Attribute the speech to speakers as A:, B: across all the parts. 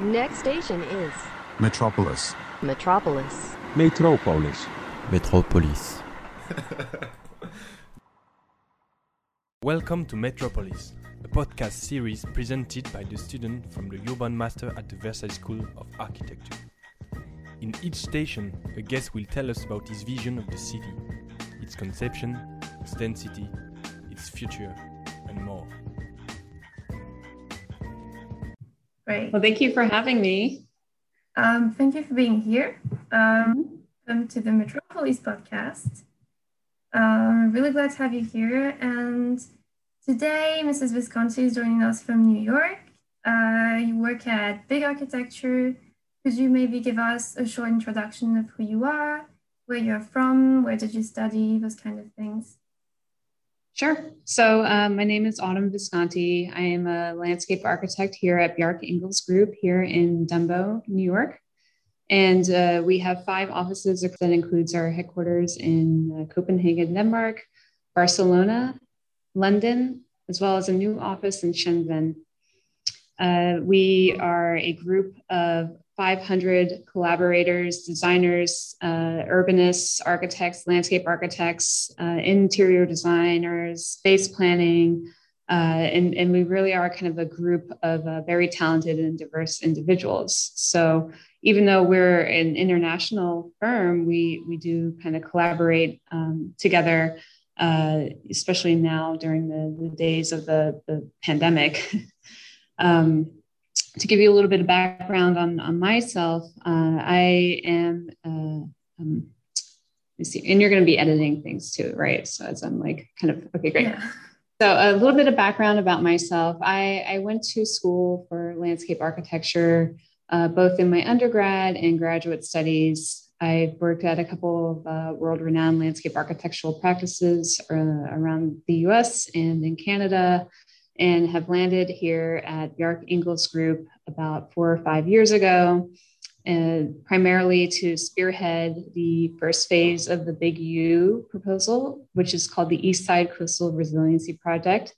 A: Next station is
B: Metropolis.
A: Metropolis.
C: Metropolis.
D: Metropolis.
E: Welcome to Metropolis, a podcast series presented by the student from the Urban Master at the Versailles School of Architecture. In each station, a guest will tell us about his vision of the city, its conception, its density, its future,
F: Great.
G: Well, thank you for having me.
F: Um, thank you for being here. Um, welcome to the Metropolis podcast. Um, really glad to have you here. And today, Mrs. Visconti is joining us from New York. Uh, you work at Big Architecture. Could you maybe give us a short introduction of who you are, where you're from, where did you study, those kind of things?
G: Sure. So, um, my name is Autumn Visconti. I am a landscape architect here at Bjarke Ingels Group here in Dumbo, New York. And uh, we have five offices that includes our headquarters in uh, Copenhagen, Denmark, Barcelona, London, as well as a new office in Shenzhen. Uh, we are a group of 500 collaborators, designers, uh, urbanists, architects, landscape architects, uh, interior designers, space planning, uh, and, and we really are kind of a group of uh, very talented and diverse individuals. So even though we're an international firm, we, we do kind of collaborate um, together, uh, especially now during the, the days of the, the pandemic. um, to give you a little bit of background on, on myself, uh, I am, uh, um, see, and you're going to be editing things too, right? So as I'm like kind of, okay, great.
F: Yeah.
G: So a little bit of background about myself. I, I went to school for landscape architecture, uh, both in my undergrad and graduate studies. I've worked at a couple of uh, world renowned landscape architectural practices uh, around the US and in Canada, and have landed here at Bjarke Ingels Group about four or five years ago, and primarily to spearhead the first phase of the Big U proposal, which is called the East Side Coastal Resiliency Project.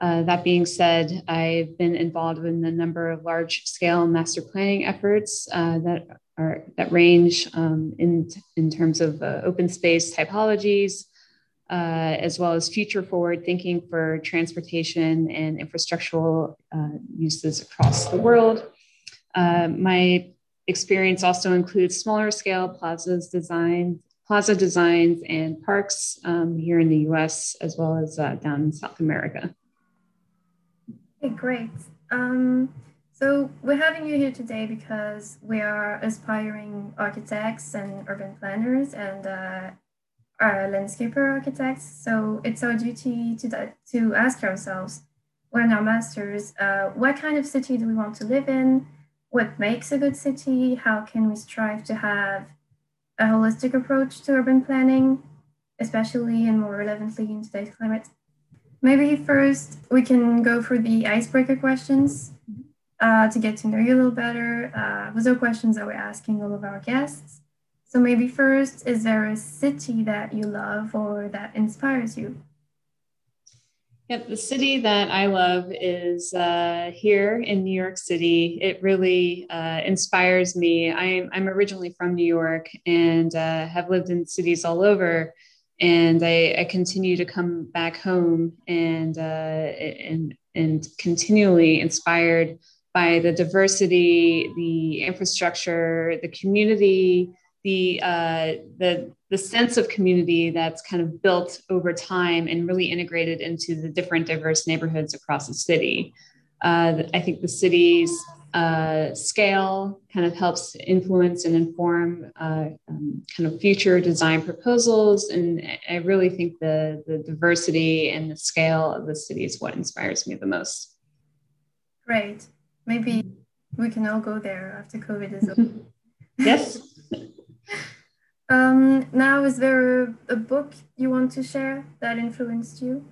G: Uh, that being said, I've been involved in a number of large scale master planning efforts uh, that are that range um, in, in terms of uh, open space typologies, uh, as well as future forward thinking for transportation and infrastructural uh, uses across the world. Uh, my experience also includes smaller scale plazas design, plaza designs and parks um, here in the US, as well as uh, down in South America.
F: Okay, great. Um, so we're having you here today because we are aspiring architects and urban planners and uh, are landscaper architects. So it's our duty to, to ask ourselves, when our masters, uh, what kind of city do we want to live in? What makes a good city? How can we strive to have a holistic approach to urban planning, especially and more relevantly in today's climate? Maybe first we can go for the icebreaker questions uh, to get to know you a little better. Uh, those are questions that we're asking all of our guests. So maybe first, is there a city that you love or that inspires you?
G: Yeah, the city that I love is uh, here in New York City. It really uh, inspires me. I'm, I'm originally from New York and uh, have lived in cities all over. And I, I continue to come back home and, uh, and, and continually inspired by the diversity, the infrastructure, the community, the uh, the the sense of community that's kind of built over time and really integrated into the different diverse neighborhoods across the city. Uh, I think the city's uh, scale kind of helps influence and inform uh, um, kind of future design proposals, and I really think the the diversity and the scale of the city is what inspires me the most.
F: Great. Maybe we can all go there after COVID is over.
G: yes.
F: Now, is there a, a, book you want to share that influenced you?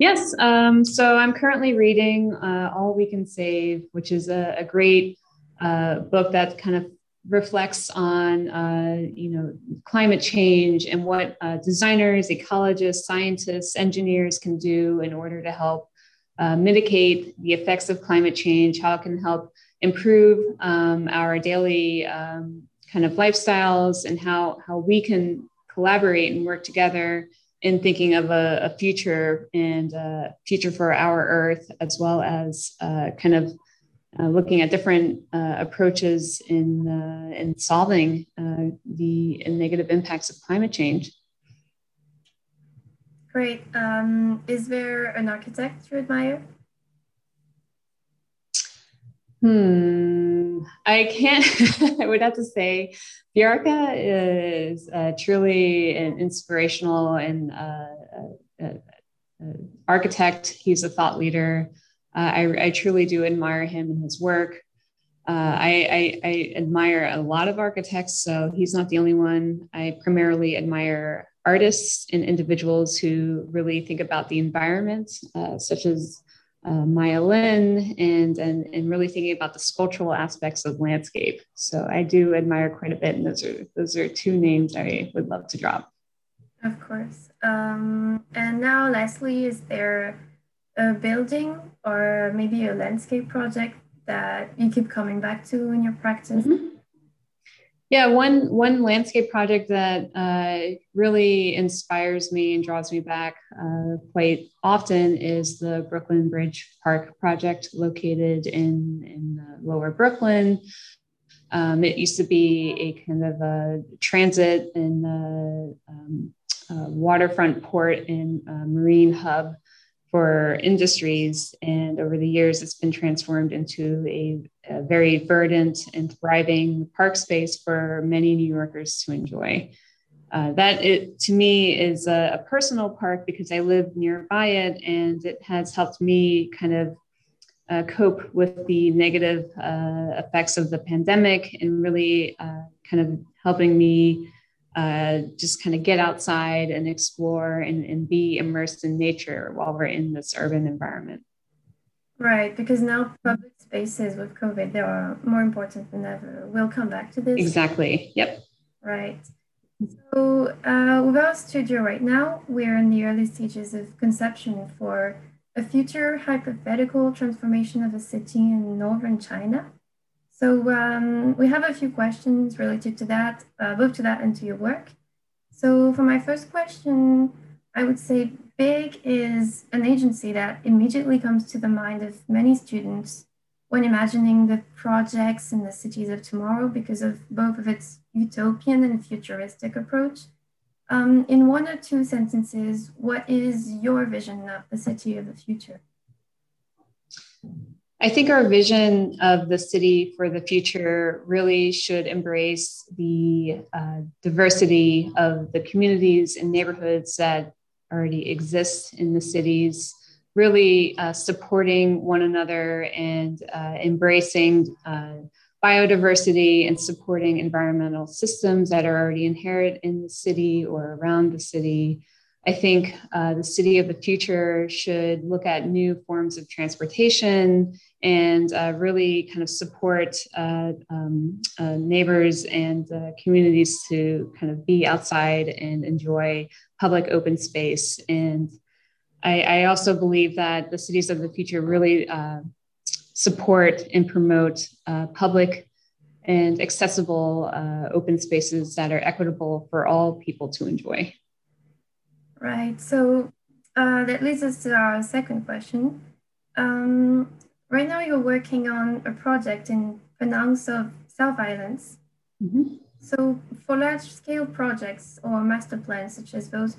G: Yes. Um, so I'm currently reading uh, All We Can Save, which is a, a great uh, book that kind of reflects on, uh, you know, climate change and what uh, designers, ecologists, scientists, engineers can do in order to help uh, mitigate the effects of climate change, how it can help improve um, our daily um, kind of lifestyles, and how, how we can collaborate and work together in thinking of a, a future and a future for our Earth, as well as uh, kind of uh, looking at different uh, approaches in uh, in solving uh, the negative impacts of climate change.
F: Great. Um, is there an architect you admire?
G: Hmm. I can't. I would have to say, Bjarke is uh, truly an inspirational and uh, architect. He's a thought leader. Uh, I, I, truly do admire him and his work. Uh, I, I, I, admire a lot of architects, so he's not the only one. I primarily admire artists and individuals who really think about the environment, uh, such as uh, Maya Lin, and, and, and really thinking about the sculptural aspects of landscape. So I do admire quite a bit, and those are those are two names I would love to drop.
F: Of course. Um, and now, Leslie, is there a building or maybe a landscape project that you keep coming back to in your practice? Mm-hmm.
G: Yeah, one one landscape project that uh, really inspires me and draws me back uh, quite often is the Brooklyn Bridge Park project, located in in uh, Lower Brooklyn. Um, it used to be a kind of a transit and um, waterfront port and marine hub for industries. And over the years, it's been transformed into a, a, very verdant and thriving park space for many New Yorkers to enjoy. Uh, that it to me is a, a, personal park because I live nearby it, and it has helped me kind of uh, cope with the negative uh, effects of the pandemic and really uh, kind of helping me uh, just kind of get outside and explore and, and be immersed in nature while we're in this urban environment.
F: Right, because now public spaces with COVID, they are more important than ever. We'll come back to this.
G: Exactly. Yep.
F: Right. So, uh, with our studio right now, we're in the early stages of conception for a future hypothetical transformation of a city in northern China. So um, we have a few questions related to that, uh, both to that and to your work. So for my first question, I would say BIG is an agency that immediately comes to the mind of many students when imagining the projects in the cities of tomorrow because of both of its utopian and futuristic approach. Um, in one or two sentences, what is your vision of the city of the future?
G: I think our vision of the city for the future really should embrace the uh, diversity of the communities and neighborhoods that already exist in the cities, really uh, supporting one another and uh, embracing uh, biodiversity and supporting environmental systems that are already inherent in the city or around the city. I think uh, the city of the future should look at new forms of transportation and uh, really kind of support uh, um, uh, neighbors and uh, communities to kind of be outside and enjoy public open space. And I, I also believe that the cities of the future really uh, support and promote public and accessible open spaces that are equitable for all people to enjoy.
F: Right. So uh, that leads us to our second question. Um, right now, you're working on a project in Penang South, South Islands. Mm-hmm. So, for large scale projects or master plans such as those,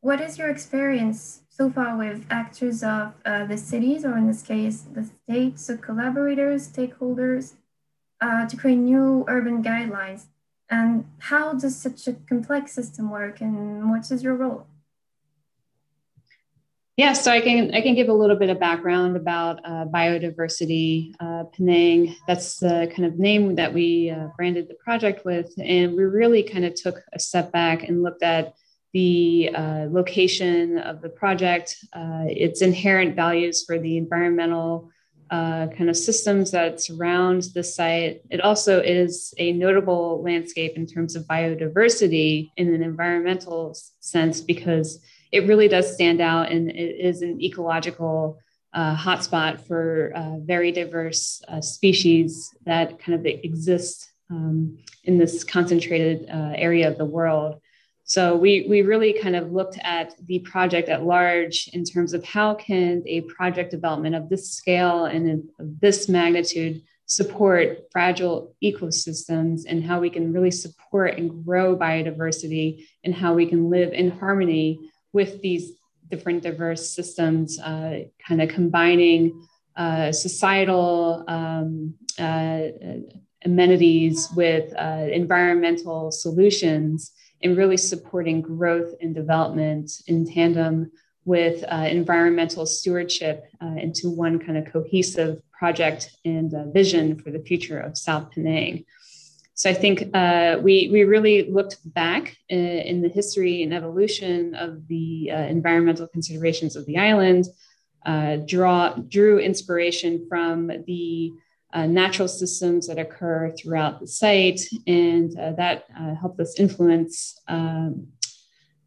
F: what is your experience so far with actors of uh, the cities, or in this case, the states, so collaborators, stakeholders, uh, to create new urban guidelines? And how does such a complex system work, and what is your role?
G: Yeah, so I can I can give a little bit of background about uh, BiodiverCity. Uh, Penang, that's the kind of name that we uh, branded the project with, and we really kind of took a step back and looked at the uh, location of the project, uh, its inherent values for the environmental uh, kind of systems that surround the site. It also is a notable landscape in terms of biodiversity in an environmental sense because it really does stand out and it is an ecological uh, hotspot for uh, very diverse uh, species that kind of exist um, in this concentrated uh, area of the world. So we, we really kind of looked at the project at large in terms of how can a project development of this scale and of this magnitude support fragile ecosystems and how we can really support and grow biodiversity and how we can live in harmony with these different diverse systems, uh, kind of combining uh, societal um, uh, amenities with uh, environmental solutions and really supporting growth and development in tandem with uh, environmental stewardship into one kind of cohesive project and vision for the future of South Penang. So I think uh, we, we really looked back in, uh, in, the history and evolution of the uh, environmental considerations of the island, draw, drew inspiration from the natural systems that occur throughout the site, and that helped us influence um,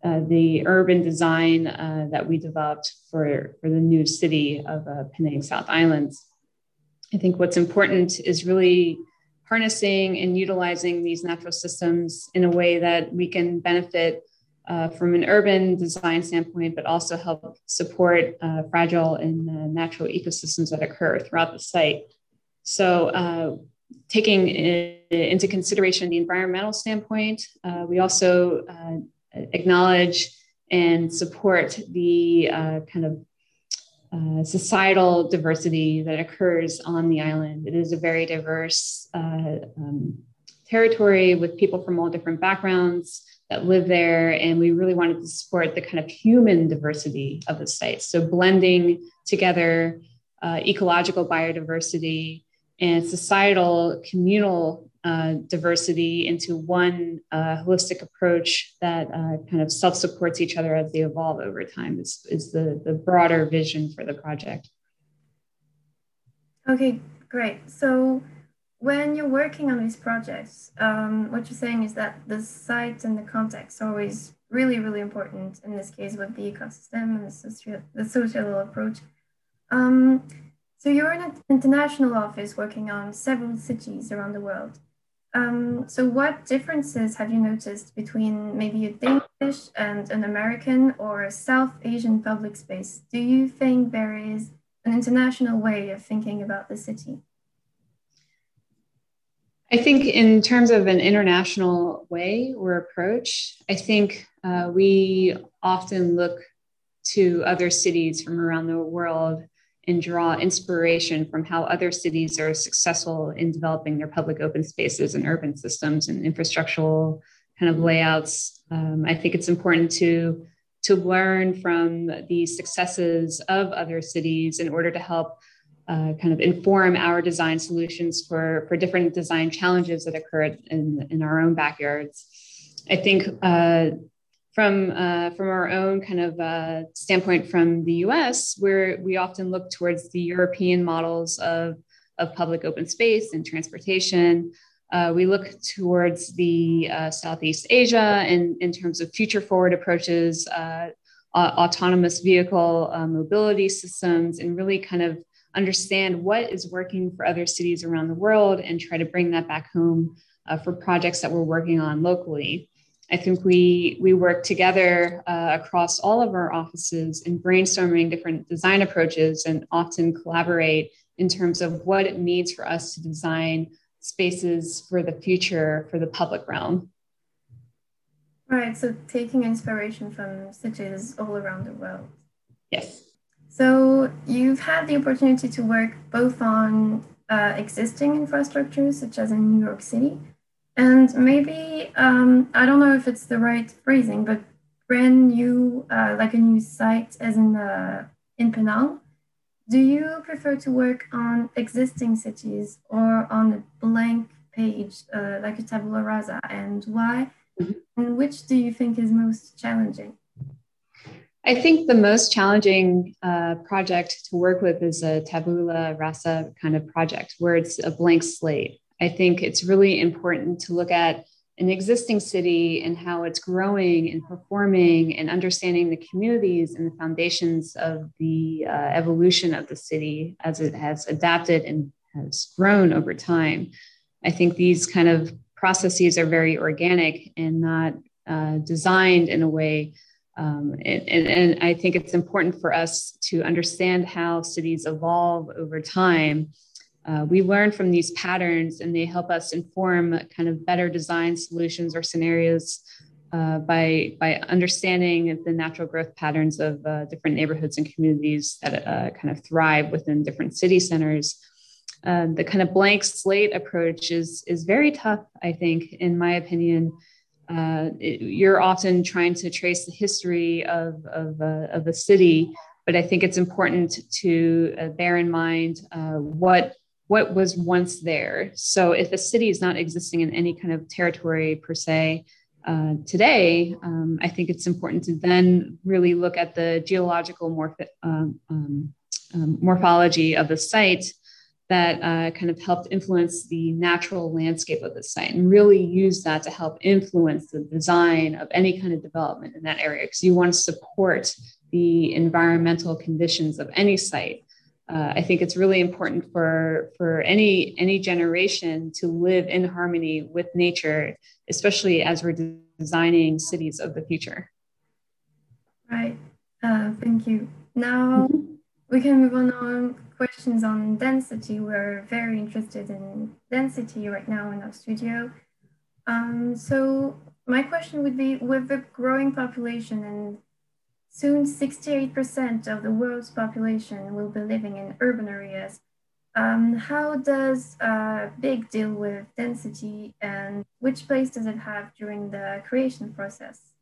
G: uh, the urban design uh, that we developed for, for the new city of uh, Penang South Islands. I think what's important is really harnessing and utilizing these natural systems in a way that we can benefit uh, from an urban design standpoint, but also help support uh, fragile and uh, natural ecosystems that occur throughout the site. So, taking in, into consideration the environmental standpoint, we also acknowledge and support the uh, kind of uh, societal diversity that occurs on the island. It is a very diverse uh, um, territory with people from all different backgrounds that live there. And we really wanted to support the kind of human diversity of the site. So, blending together uh, ecological biodiversity and societal communal uh, diversity into one uh, holistic approach that uh, kind of self supports each other as they evolve over time is, is the, the broader vision for the project.
F: Okay, great. So when you're working on these projects, um, what you're saying is that the site and the context are always really, really important in this case with the ecosystem and the social, the social approach. Um, so you're in an international office working on several cities around the world. Um, so what differences have you noticed between maybe a Danish and an American or a South Asian public space? Do you think there is an international way of thinking about the city?
G: I think, in terms of an international way or approach, I think uh, we often look to other cities from around the world and draw inspiration from how other cities are successful in developing their public open spaces and urban systems and infrastructural kind of layouts. Um, I think it's important to to learn from the successes of other cities in order to help uh, kind of inform our design solutions for, for different design challenges that occur in, in our own backyards. I think uh, from uh, from our own kind of uh, standpoint from the U.S., where we often look towards the European models of of public open space and transportation. Uh, we look towards the uh, Southeast Asia in, in terms of future forward approaches, uh, autonomous vehicle uh, mobility systems, and really kind of understand what is working for other cities around the world and try to bring that back home for projects that we're working on locally. I think we we work together uh, across all of our offices in brainstorming different design approaches and often collaborate in terms of what it means for us to design spaces for the future for the public realm.
F: Right. So taking inspiration from cities all around the world.
G: Yes.
F: So you've had the opportunity to work both on uh, existing infrastructures, such as in New York City, and maybe, um, I don't know if it's the right phrasing, but brand new, uh, like a new site as in, uh, in Penang. Do you prefer to work on existing cities or on a blank page, uh, like a tabula rasa, and why? Mm-hmm. And which do you think is most challenging?
G: I think the most challenging uh, project to work with is a tabula rasa kind of project where it's a blank slate. I think it's really important to look at an existing city and how it's growing and performing and understanding the communities and the foundations of the uh, evolution of the city as it has adapted and has grown over time. I think these kind of processes are very organic and not uh, designed in a way. Um, and, and, and I think it's important for us to understand how cities evolve over time uh, we learn from these patterns and they help us inform kind of better design solutions or scenarios uh, by, by understanding the natural growth patterns of uh, different neighborhoods and communities that uh, kind of thrive within different city centers. Uh, the kind of blank slate approach is, is very tough, I think, in my opinion. Uh, it, you're often trying to trace the history of, of, of a city, but I think it's important to bear in mind what what was once there. So if a city is not existing in any kind of territory per se, uh, today, um, I think it's important to then really look at the geological morph- um, um, um, morphology of the site that uh, kind of helped influence the natural landscape of the site and really use that to help influence the design of any kind of development in that area because you want to support the environmental conditions of any site uh, I think it's really important for for any any generation to live in harmony with nature, especially as we're designing cities of the future.
F: Right. Uh, thank you. Now mm-hmm. we can move on on questions on density. We're very interested in density right now in our studio. Um, so my question would be, with the growing population and Soon, 68% of the world's population will be living in urban areas. Um, how does uh, Big deal with density and which place does it have during the creation process?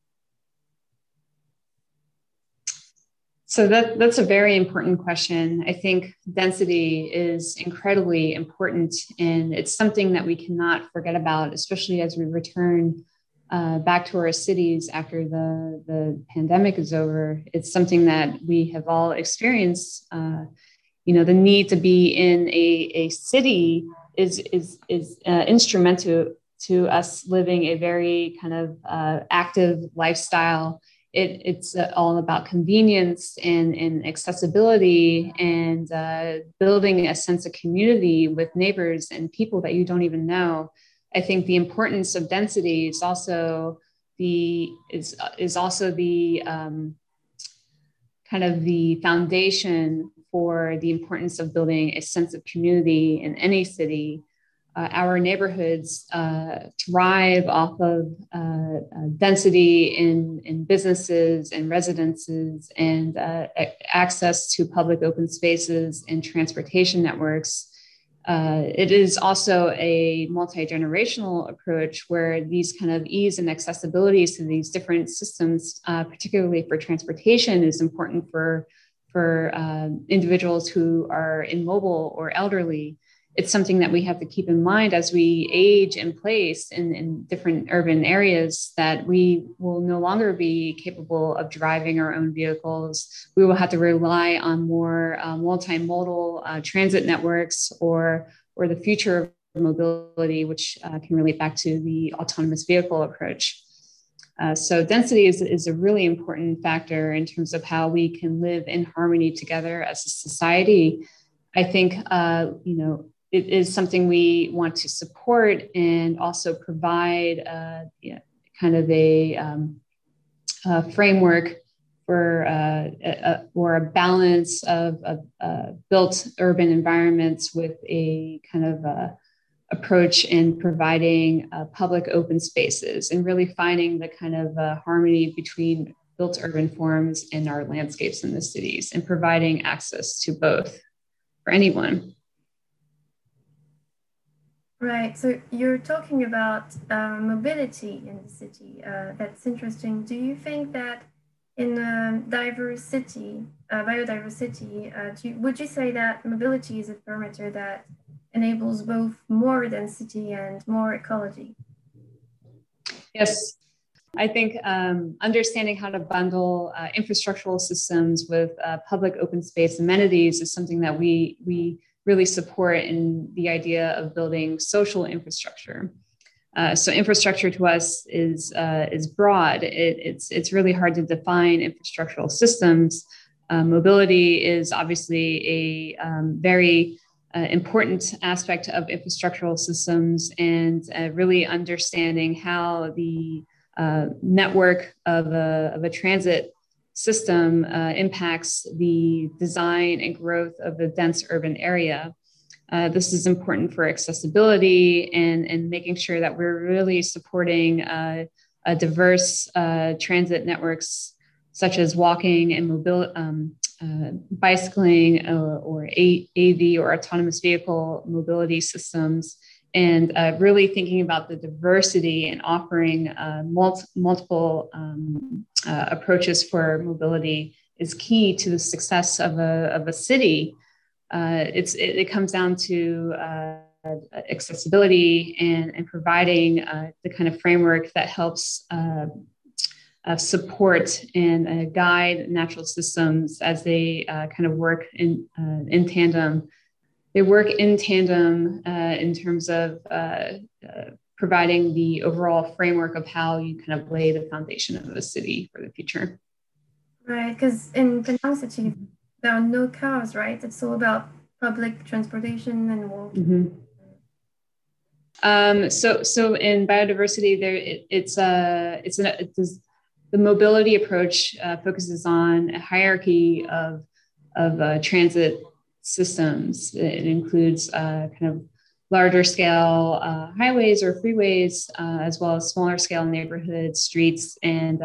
G: So that, that's a very important question. I think density is incredibly important and it's something that we cannot forget about, especially as we return uh, back to our cities after the, the pandemic is over. It's something that we have all experienced. Uh, you know, the need to be in a, a city is, is, is uh, instrumental to us living a very kind of uh, active lifestyle. It, it's uh, all about convenience and, and accessibility and uh, building a sense of community with neighbors and people that you don't even know. I think the importance of density is also the is is also the um, kind of the foundation for the importance of building a sense of community in any city. Uh, our neighborhoods uh, thrive off of uh, uh density in, in businesses and residences and uh, access to public open spaces and transportation networks uh, it is also a multi generational approach where these kind of ease and accessibilities to these different systems, uh, particularly for transportation, is important for for uh, individuals who are immobile or elderly it's something that we have to keep in mind as we age in place in, in different urban areas that we will no longer be capable of driving our own vehicles. We will have to rely on more uh, multimodal uh, transit networks or, or the future of mobility, which uh, can relate back to the autonomous vehicle approach. Uh, so density is, is a really important factor in terms of how we can live in harmony together as a society. I think, uh, you know, it is something we want to support and also provide uh, yeah, kind of a, um, a framework for uh, a, a balance of, of uh, built urban environments with a kind of uh, approach in providing uh, public open spaces and really finding the kind of harmony between built urban forms and our landscapes in the cities and providing access to both for anyone.
F: Right. So you're talking about uh, mobility in the city. Uh, that's interesting. Do you think that in a diverse city, uh, biodiversity, you, would you say that mobility is a parameter that enables both more density and more ecology?
G: Yes. I think um, understanding how to bundle uh, infrastructural systems with uh, public open space amenities is something that we we really support in the idea of building social infrastructure. Uh, so infrastructure to us is uh, is broad. It, it's it's really hard to define infrastructural systems. Uh, mobility is obviously a um, very uh, important aspect of infrastructural systems, and uh, really understanding how the uh, network of a, of a transit system impacts the design and growth of a dense urban area. Uh, this is important for accessibility and, and making sure that we're really supporting uh, diverse uh, transit networks such as walking and mobile, um, uh, bicycling or, or AV or autonomous vehicle mobility systems, and uh, really thinking about the diversity and offering multi- multiple um, approaches for mobility is key to the success of a, of a city uh, it's it, it, comes down to uh, accessibility and, and providing uh, the kind of framework that helps uh, uh, support and guide natural systems as they kind of work in in tandem. They work in tandem in terms of providing the overall framework of how you kind of lay the foundation of a city for the future.
F: Right, because in Penang City, there are no cars, right? It's all about public transportation and walking. Mm-hmm.
G: Um, so, so in BiodiverCity, there it, it's a uh, it's an it's, the mobility approach uh, focuses on a hierarchy of of uh, transit systems. It includes uh, kind of larger scale uh, highways or freeways, uh, as well as smaller scale neighborhoods, streets, and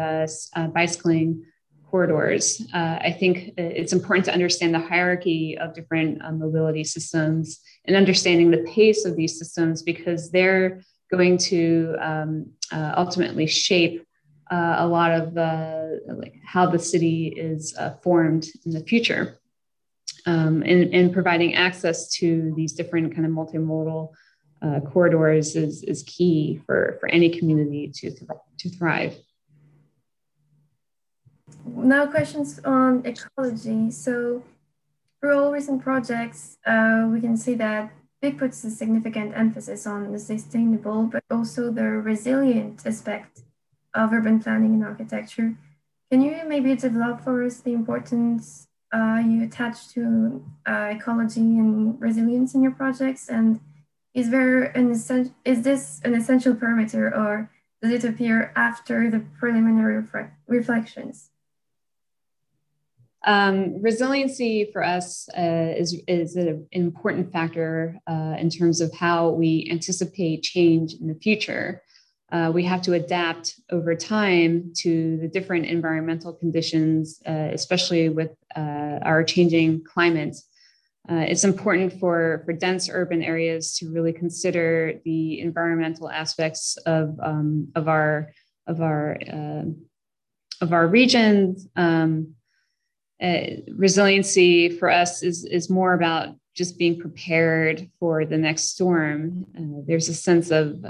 G: bicycling corridors. Uh, I think it's important to understand the hierarchy of different uh, mobility systems and understanding the pace of these systems because they're going to um, uh, ultimately shape uh, a lot of the like how the city is uh, formed in the future. Um, and, and providing access to these different kind of multimodal uh, corridors is, is key for, for any community to, th- to thrive
F: now questions on ecology. So for all recent projects, uh, we can see that BIG puts a significant emphasis on the sustainable, but also the resilient aspect of urban planning and architecture. Can you maybe develop for us the importance uh, you attach to uh, ecology and resilience in your projects? And is there an is this an essential parameter, or does it appear after the preliminary reflections?
G: Um, resiliency for us uh, is, is an important factor uh, in terms of how we anticipate change in the future. Uh, we have to adapt over time to the different environmental conditions, uh, especially with uh, our changing climate. Uh, it's important for, for dense urban areas to really consider the environmental aspects of, um, of our of our of our regions. Um, uh, resiliency for us is is more about just being prepared for the next storm. Uh, there's a sense of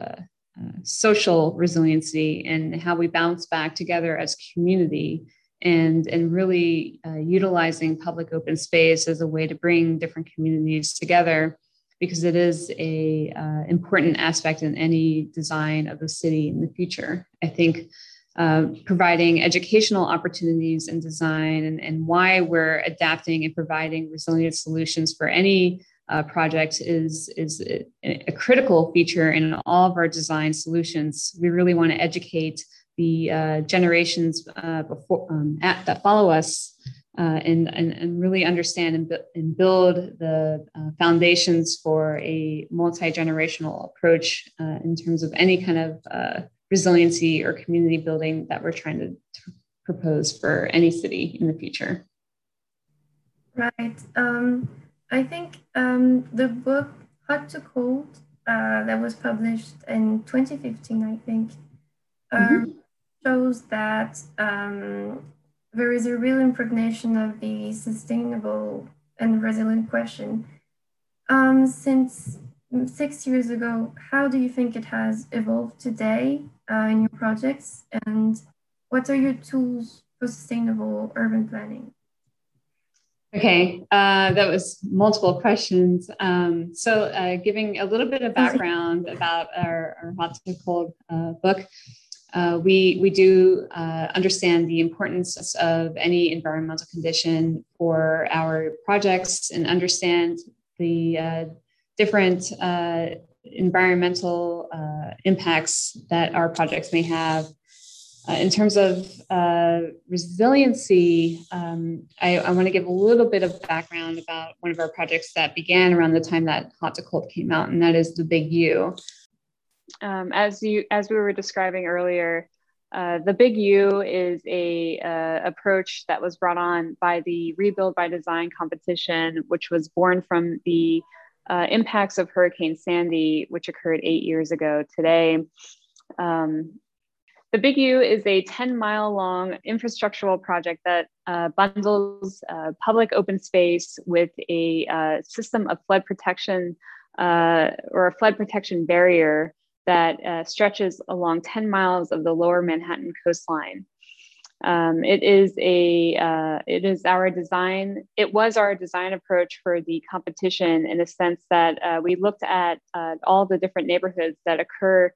G: uh, social resiliency and how we bounce back together as community and and really uh, utilizing public open space as a way to bring different communities together because it is a uh, important aspect in any design of the city in the future. I think uh, providing educational opportunities in design and, and why we're adapting and providing resilient solutions for any uh, project is, is a, a, critical feature in all of our design solutions. We really want to educate the uh, generations uh, before, um, at, that follow us uh, and, and, and, really understand and, and build the uh, foundations for a multi generational approach uh, in terms of any kind of uh, resiliency or community building that we're trying to, to propose for any city in the future.
F: Right. Um, I think um, the book Hot to Cold uh, that was published in 2015, I think, um, mm-hmm. shows that um, there is a real impregnation of the sustainable and resilient question. Um, since six years ago, how do you think it has evolved today uh, in your projects? And what are your tools for sustainable urban planning?
H: Okay, uh, that was multiple questions. Um, so, uh, giving a little bit of background about our, our hot to cold uh, book, uh, we we do uh, understand the importance of any environmental condition for our projects and understand the uh, different environmental impacts that our projects may have uh, in terms of uh, resiliency, um, I, I want to give a little bit of background about one of our projects that began around the time that Hot to Cold came out, and that is the Big U.
G: Um, as you as we were describing earlier, uh, the Big U is a uh, approach that was brought on by the Rebuild by Design competition, which was born from the uh, impacts of Hurricane Sandy, which occurred eight years ago today. Um, the Big U is a 10 mile long infrastructural project that uh, bundles uh, public open space with a uh, system of flood protection uh, or a flood protection barrier that uh, stretches along 10 miles of the lower Manhattan coastline. Um, it is a uh, it is our design. It was our design approach for the competition in a sense that we looked at all the different neighborhoods that occur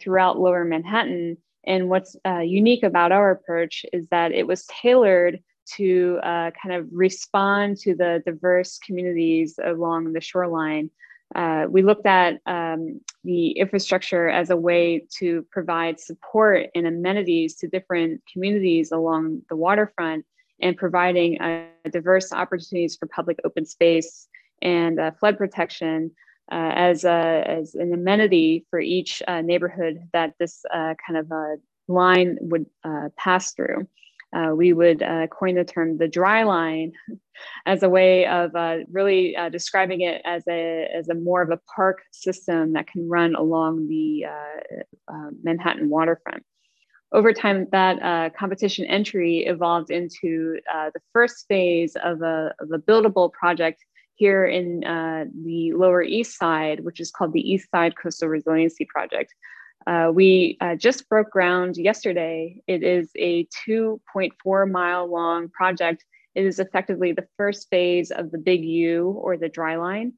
G: throughout Lower Manhattan and what's uh, unique about our approach is that it was tailored to uh, kind of respond to the diverse communities along the shoreline. Uh, we looked at um, the infrastructure as a way to provide support and amenities to different communities along the waterfront and providing uh, diverse opportunities for public open space and uh, flood protection uh, as, a, as an amenity for each uh, neighborhood that this uh, kind of line would uh, pass through. Uh, we would uh, coin the term the dry line as a way of really describing it as a, as a more of a park system that can run along the Manhattan waterfront over time, that uh, competition entry evolved into uh, the first phase of a, of a buildable project here in uh, the Lower East Side, which is called the East Side Coastal Resiliency Project. Uh, we uh, just broke ground yesterday. It is a 2.4 mile long project. It is effectively the first phase of the Big U or the dry line.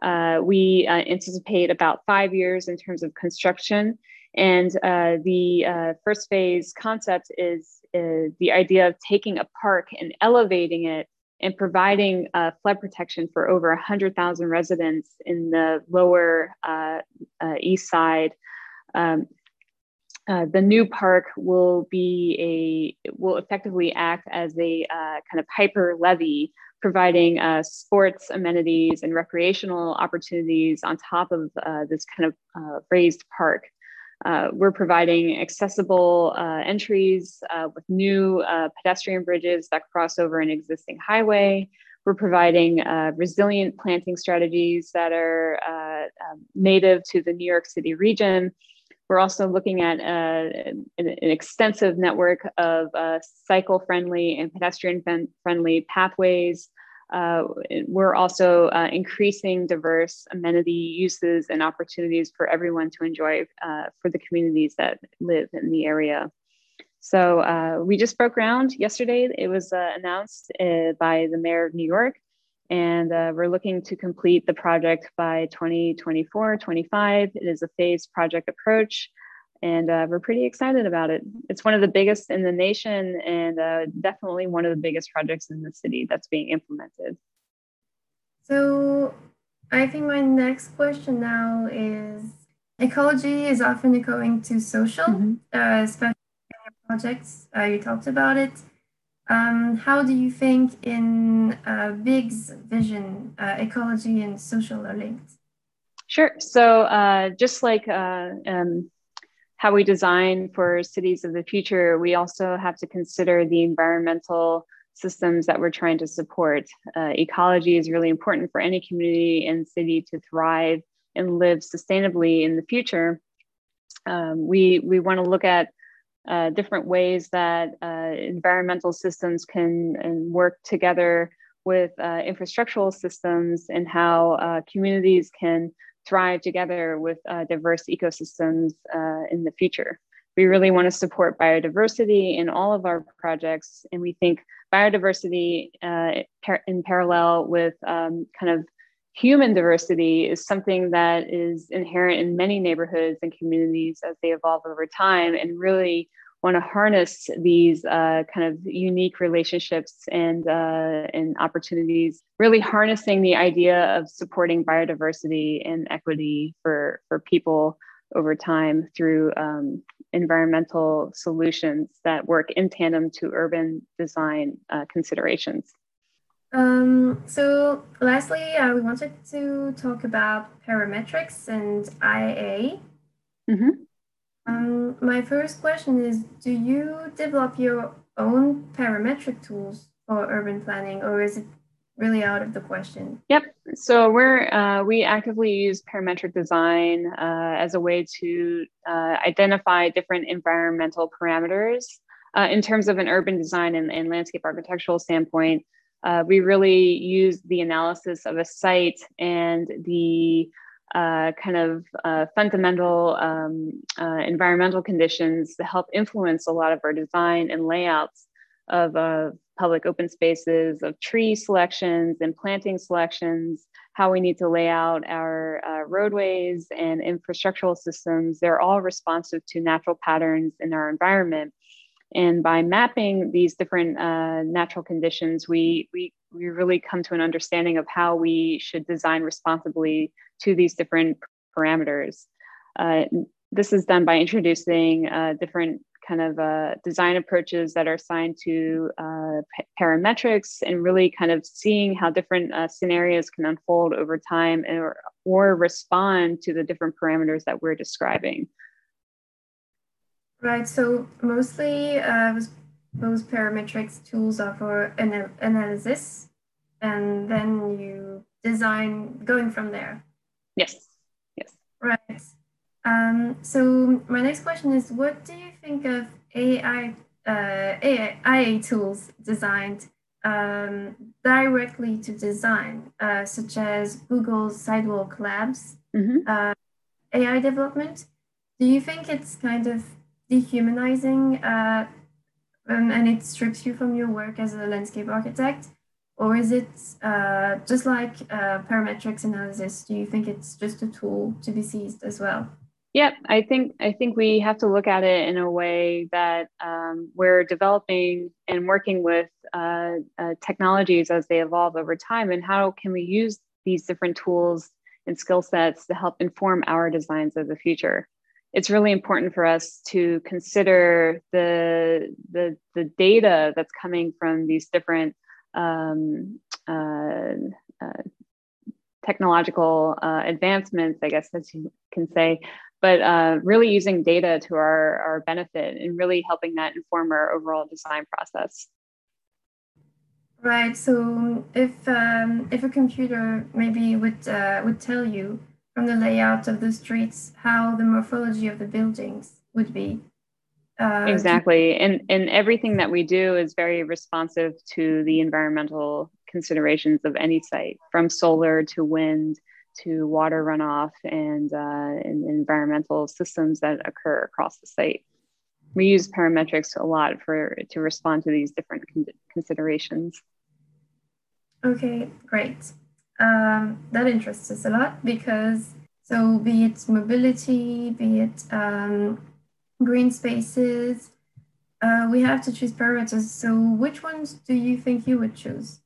G: Uh, we uh, anticipate about five years in terms of construction. And uh, the first phase concept is the idea of taking a park and elevating it and providing uh, flood protection for over 100,000 residents in the lower uh, uh, east side. Um, uh, the new park will be a will effectively act as a uh, kind of hyper levee, providing uh, sports amenities and recreational opportunities on top of this kind of raised park. Uh, we're providing accessible uh, entries uh, with new uh, pedestrian bridges that cross over an existing highway. We're providing uh, resilient planting strategies that are um, native to the New York City region. We're also looking at an, an, extensive network of cycle friendly and pedestrian friendly pathways uh, we're also uh, increasing diverse amenity uses and opportunities for everyone to enjoy uh, for the communities that live in the area. So uh, we just broke ground yesterday. It was uh, announced uh, by the mayor of New York, and we're looking to complete the project by 2024, 25. It is a phased project approach and uh, we're pretty excited about it. It's one of the biggest in the nation and uh, definitely one of the biggest projects in the city that's being implemented.
F: So, I think my next question now is ecology is often going to social, mm-hmm. uh, especially in your projects. Uh, you talked about it. Um, how do you think in uh, Big's vision, uh, ecology and social are linked?
G: Sure. So, just like um, how we design for cities of the future, we also have to consider the environmental systems that we're trying to support. Uh, ecology is really important for any community and city to thrive and live sustainably in the future. Um, we we want to look at uh, different ways that uh, environmental systems can work together with uh, infrastructural systems and how uh, communities can thrive together with uh, diverse ecosystems uh, in the future. we really want to support biodiversity in all of our projects. And we think biodiversity uh, in parallel with um, kind of human diversity is something that is inherent in many neighborhoods and communities as they evolve over time and really want to harness these uh, kind of unique relationships and uh, and opportunities really harnessing the idea of supporting biodiversity and equity for for people over time through um, environmental solutions that work in tandem to urban design uh, considerations.
F: Um, so lastly, uh, we wanted to talk about parametrics and IA. Mm-hmm. Um, my first question is, do you develop your own parametric tools for urban planning or is it really out of the question?
G: Yep. So we're uh, we actively use parametric design uh, as a way to uh, identify different environmental parameters uh, in terms of an urban design and, and landscape architectural standpoint uh, we really use the analysis of a site and the uh, kind of uh, fundamental um, uh, environmental conditions to help influence a lot of our design and layouts of uh, public open spaces, of tree selections and planting selections, how we need to lay out our uh, roadways and infrastructural systems. They're all responsive to natural patterns in our environment. And by mapping these different uh, natural conditions, we, we, we really come to an understanding of how we should design responsibly to these different parameters. Uh, this is done by introducing uh, different kind of uh, design approaches that are assigned to uh, parametrics and really kind of seeing how different uh, scenarios can unfold over time or, or respond to the different parameters that we're describing.
F: Right. So mostly uh, those parametrics tools are for an analysis, and then you design going from there.
G: Yes. Yes.
F: Right. Um, so my next question is, what do you think of AI uh, AI, AI tools designed um, directly to design, uh, such as Google's Sidewalk Labs mm-hmm. uh, AI development? Do you think it's kind of dehumanizing uh, um, and it strips you from your work as a landscape architect? Or is it uh, just like uh, parametrics analysis? Do you think it's just a tool to be seized as well?
G: Yep, I think I think we have to look at it in a way that um, we're developing and working with uh, uh, technologies as they evolve over time, and how can we use these different tools and skill sets to help inform our designs of the future it's really important for us to consider the the, the data that's coming from these different um, uh, uh, technological uh, advancements, I guess, as you can say, but uh, really using data to our, our benefit and really helping that inform our overall design process.
F: Right. So if um, if a computer maybe would uh, would tell you from the layout of the streets how the morphology of the buildings would be.
G: Uh, exactly. And, and everything that we do is very responsive to the environmental considerations of any site, from solar to wind to water runoff and, uh, and environmental systems that occur across the site. We use parametrics a lot for to respond to these different con considerations.
F: Okay, great um, that interests us a lot because so be it mobility, be it um, green spaces, uh, we have to choose parameters. So which ones do you think you would choose?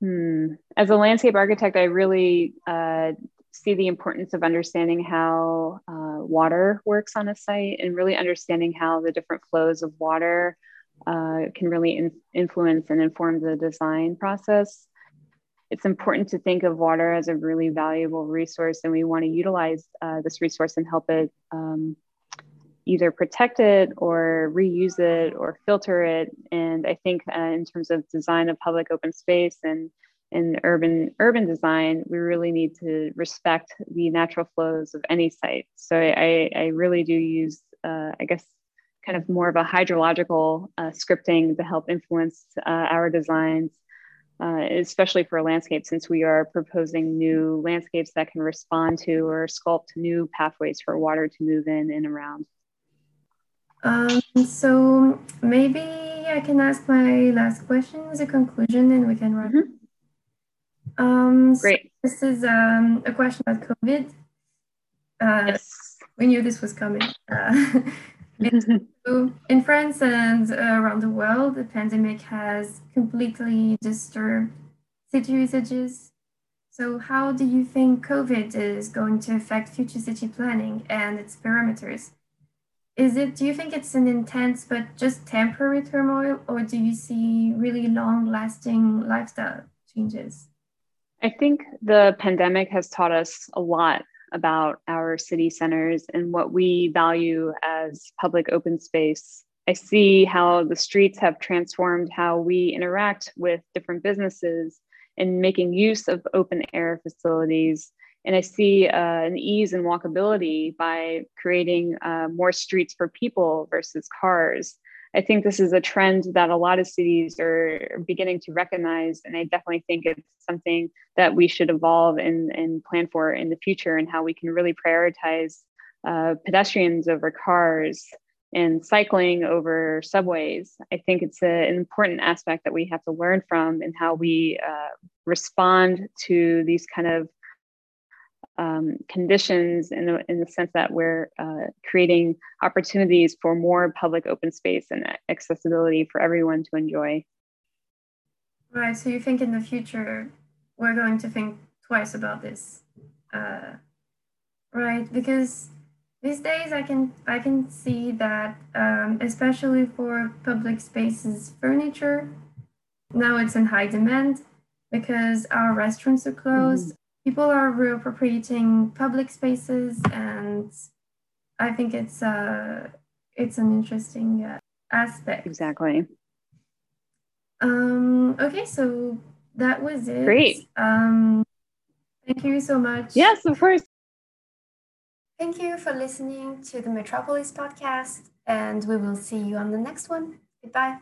G: Hmm. As a landscape architect, I really uh, see the importance of understanding how uh, water works on a site and really understanding how the different flows of water uh, can really in influence and inform the design process it's important to think of water as a really valuable resource and we want to utilize uh, this resource and help it um, either protect it or reuse it or filter it. And i think uh, in terms of design of public open space and in urban urban design we really need to respect the natural flows of any site. So i, I really do use uh, i guess kind of more of a hydrological uh, scripting to help influence uh, our designs uh, especially for a landscape, since we are proposing new landscapes that can respond to or sculpt new pathways for water to move in and around.
F: Um, so maybe I can ask my last question as a conclusion, and we can run.
G: Mhm.
F: Um, so
G: Great.
F: this is um, a question about COVID. Uh,
G: Yes.
F: We knew this was coming. Uh, so in France and uh, around the world, the pandemic has completely disturbed city usages. So, how do you think COVID is going to affect future city planning and its parameters? Is it, do you think it's an intense but just temporary turmoil, or do you see really long lasting lifestyle changes?
G: I think the pandemic has taught us a lot about our city centers and what we value as public open space. I see how the streets have transformed how we interact with different businesses and making use of open air facilities. And I see uh, an ease in walkability by creating uh, more streets for people versus cars. I think this is a trend that a lot of cities are beginning to recognize. And I definitely think it's something that we should evolve and, and plan for in the future and how we can really prioritize uh, pedestrians over cars and cycling over subways. I think it's a, an important aspect that we have to learn from and how we uh, respond to these kind of um, conditions in the, in the sense that we're uh, creating opportunities for more public open space and accessibility for everyone to enjoy.
F: Right. So you think in the future we're going to think twice about this, uh, right? Because these days i can i can see that um, especially for public spaces furniture now it's in high demand because our restaurants are closed. People are reappropriating public spaces and i think it's uh it's an interesting uh, aspect.
G: Exactly.
F: Um okay so that was it.
G: Great.
F: Um thank you so much.
G: Yes of course.
F: Thank you for listening to the Metropolis podcast, and we will see you on the next one. Goodbye.